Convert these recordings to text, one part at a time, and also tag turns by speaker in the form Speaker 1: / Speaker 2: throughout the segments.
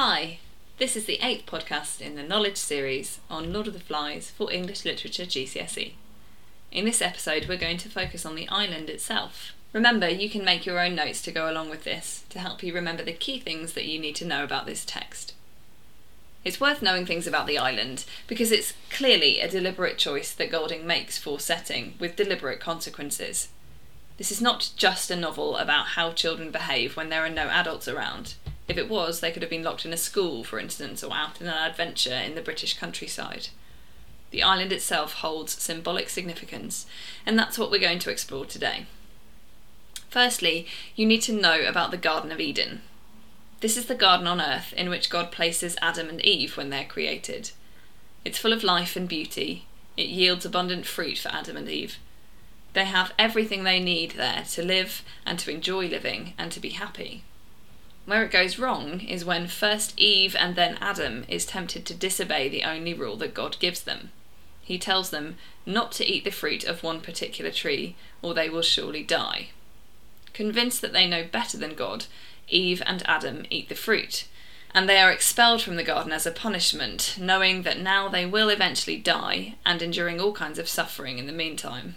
Speaker 1: Hi, this is the eighth podcast in the Knowledge series on Lord of the Flies for English Literature GCSE. In this episode, we're going to focus on the island itself. Remember, you can make your own notes to go along with this to help you remember the key things that you need to know about this text. It's worth knowing things about the island because it's clearly a deliberate choice that Golding makes for setting with deliberate consequences. This is not just a novel about how children behave when there are no adults around. If it was, they could have been locked in a school, for instance, or out in an adventure in the British countryside. The island itself holds symbolic significance, and that's what we're going to explore today. Firstly, you need to know about the Garden of Eden. This is the garden on earth in which God places Adam and Eve when they're created. It's full of life and beauty. It yields abundant fruit for Adam and Eve. They have everything they need there to live and to enjoy living and to be happy. Where it goes wrong is when first Eve and then Adam is tempted to disobey the only rule that God gives them. He tells them not to eat the fruit of one particular tree, or they will surely die. Convinced that they know better than God, Eve and Adam eat the fruit, and they are expelled from the garden as a punishment, knowing that now they will eventually die and enduring all kinds of suffering in the meantime.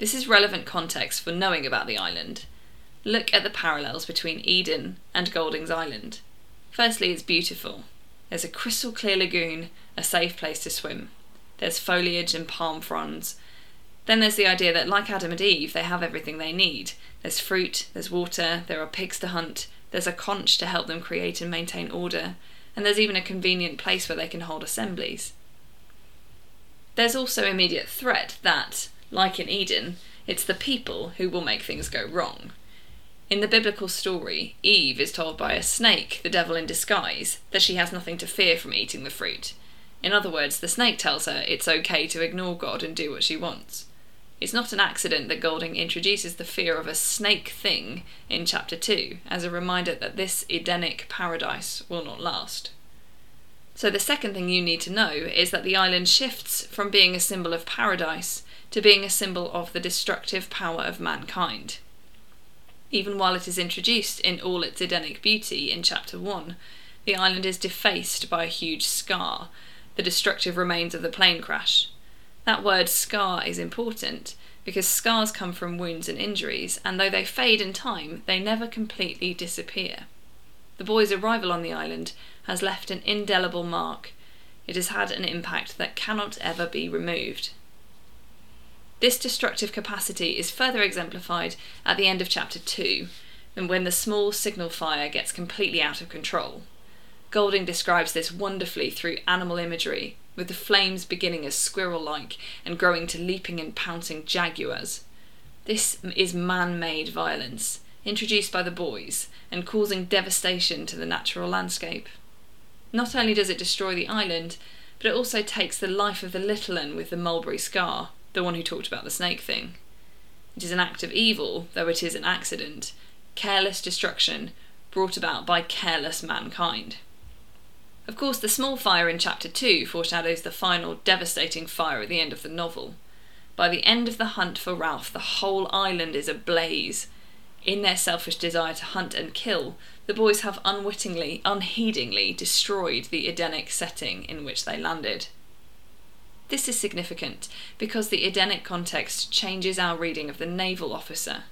Speaker 1: This is relevant context for knowing about the island. Look at the parallels between Eden and Golding's Island. Firstly, it's beautiful. There's a crystal clear lagoon, a safe place to swim. There's foliage and palm fronds. Then there's the idea that, like Adam and Eve, they have everything they need. There's fruit, there's water, there are pigs to hunt, there's a conch to help them create and maintain order, and there's even a convenient place where they can hold assemblies. There's also immediate threat that, like in Eden, it's the people who will make things go wrong. In the biblical story, Eve is told by a snake, the devil in disguise, that she has nothing to fear from eating the fruit. In other words, the snake tells her it's okay to ignore God and do what she wants. It's not an accident that Golding introduces the fear of a snake thing in chapter 2 as a reminder that this Edenic paradise will not last. So, the second thing you need to know is that the island shifts from being a symbol of paradise to being a symbol of the destructive power of mankind. Even while it is introduced in all its Edenic beauty in chapter 1, the island is defaced by a huge scar, the destructive remains of the plane crash. That word scar is important because scars come from wounds and injuries, and though they fade in time, they never completely disappear. The boy's arrival on the island has left an indelible mark. It has had an impact that cannot ever be removed. This destructive capacity is further exemplified at the end of chapter 2, when the small signal fire gets completely out of control. Golding describes this wonderfully through animal imagery, with the flames beginning as squirrel like and growing to leaping and pouncing jaguars. This is man made violence, introduced by the boys and causing devastation to the natural landscape. Not only does it destroy the island, but it also takes the life of the little one with the mulberry scar the one who talked about the snake thing. It is an act of evil, though it is an accident, careless destruction brought about by careless mankind. Of course, the small fire in chapter 2 foreshadows the final devastating fire at the end of the novel. By the end of the hunt for Ralph, the whole island is ablaze. In their selfish desire to hunt and kill, the boys have unwittingly, unheedingly destroyed the Edenic setting in which they landed. This is significant because the Edenic context changes our reading of the naval officer.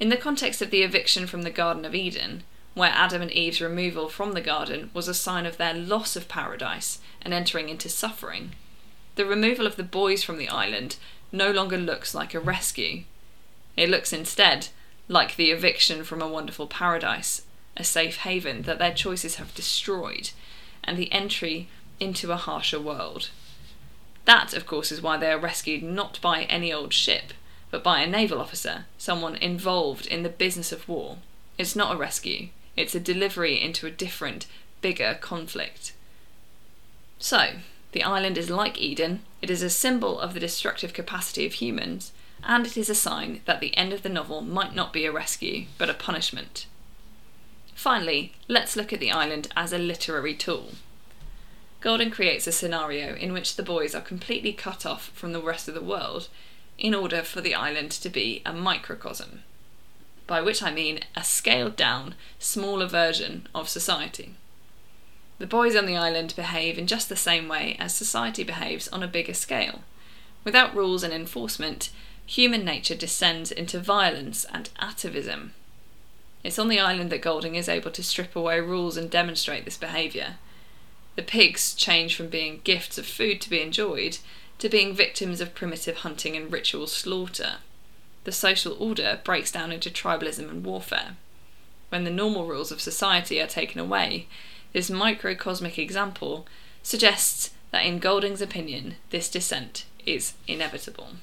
Speaker 1: In the context of the eviction from the Garden of Eden, where Adam and Eve's removal from the garden was a sign of their loss of paradise and entering into suffering, the removal of the boys from the island no longer looks like a rescue. It looks instead like the eviction from a wonderful paradise, a safe haven that their choices have destroyed, and the entry into a harsher world. That, of course, is why they are rescued not by any old ship, but by a naval officer, someone involved in the business of war. It's not a rescue, it's a delivery into a different, bigger conflict. So, the island is like Eden, it is a symbol of the destructive capacity of humans, and it is a sign that the end of the novel might not be a rescue, but a punishment. Finally, let's look at the island as a literary tool. Golding creates a scenario in which the boys are completely cut off from the rest of the world in order for the island to be a microcosm. by which I mean a scaled down, smaller version of society. The boys on the island behave in just the same way as society behaves on a bigger scale. Without rules and enforcement, human nature descends into violence and atavism. It's on the island that Golding is able to strip away rules and demonstrate this behaviour. The pigs change from being gifts of food to be enjoyed to being victims of primitive hunting and ritual slaughter. The social order breaks down into tribalism and warfare. When the normal rules of society are taken away, this microcosmic example suggests that, in Golding's opinion, this descent is inevitable.